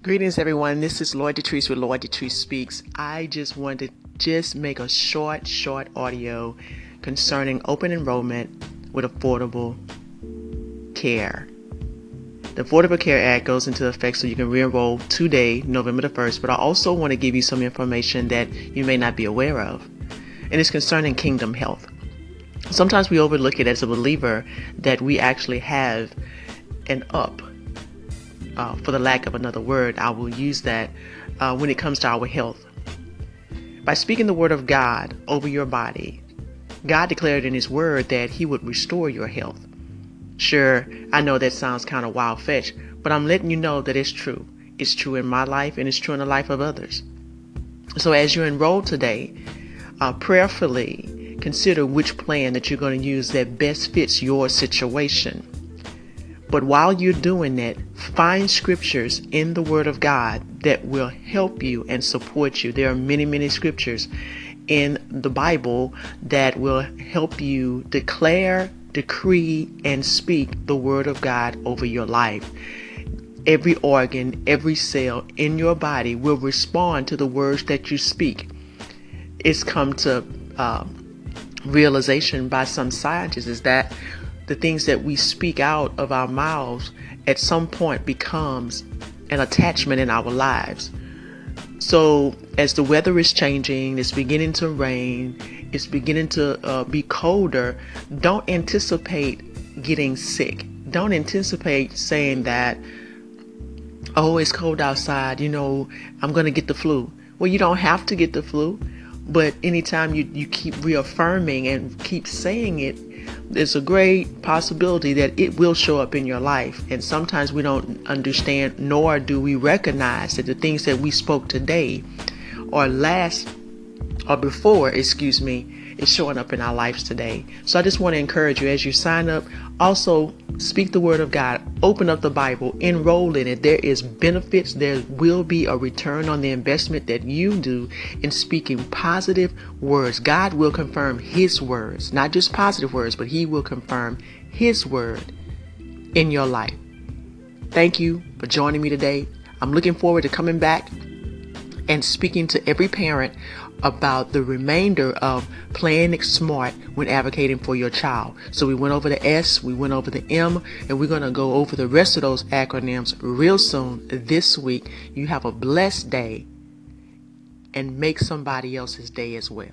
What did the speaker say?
Greetings, everyone. This is Lloyd Detrice with Lloyd Detrice Speaks. I just wanted to just make a short, short audio concerning open enrollment with affordable care. The Affordable Care Act goes into effect so you can re-enroll today, November the 1st, but I also want to give you some information that you may not be aware of. And it's concerning Kingdom Health. Sometimes we overlook it as a believer that we actually have an up uh, for the lack of another word, I will use that uh, when it comes to our health. By speaking the word of God over your body, God declared in His word that He would restore your health. Sure, I know that sounds kind of wild fetched, but I'm letting you know that it's true. It's true in my life and it's true in the life of others. So as you enroll today, uh, prayerfully consider which plan that you're going to use that best fits your situation. But while you're doing that, find scriptures in the Word of God that will help you and support you. There are many, many scriptures in the Bible that will help you declare, decree, and speak the Word of God over your life. Every organ, every cell in your body will respond to the words that you speak. It's come to uh, realization by some scientists is that the things that we speak out of our mouths at some point becomes an attachment in our lives. So as the weather is changing, it's beginning to rain, it's beginning to uh, be colder, don't anticipate getting sick. Don't anticipate saying that, oh, it's cold outside, you know, I'm going to get the flu. Well, you don't have to get the flu, but anytime you, you keep reaffirming and keep saying it, there's a great possibility that it will show up in your life. And sometimes we don't understand, nor do we recognize that the things that we spoke today or last or before, excuse me, is showing up in our lives today. So I just want to encourage you as you sign up, also speak the word of God, open up the Bible, enroll in it. There is benefits. There will be a return on the investment that you do in speaking positive words. God will confirm his words, not just positive words, but he will confirm his word in your life. Thank you for joining me today. I'm looking forward to coming back and speaking to every parent about the remainder of playing smart when advocating for your child. So we went over the S, we went over the M, and we're going to go over the rest of those acronyms real soon this week. You have a blessed day and make somebody else's day as well.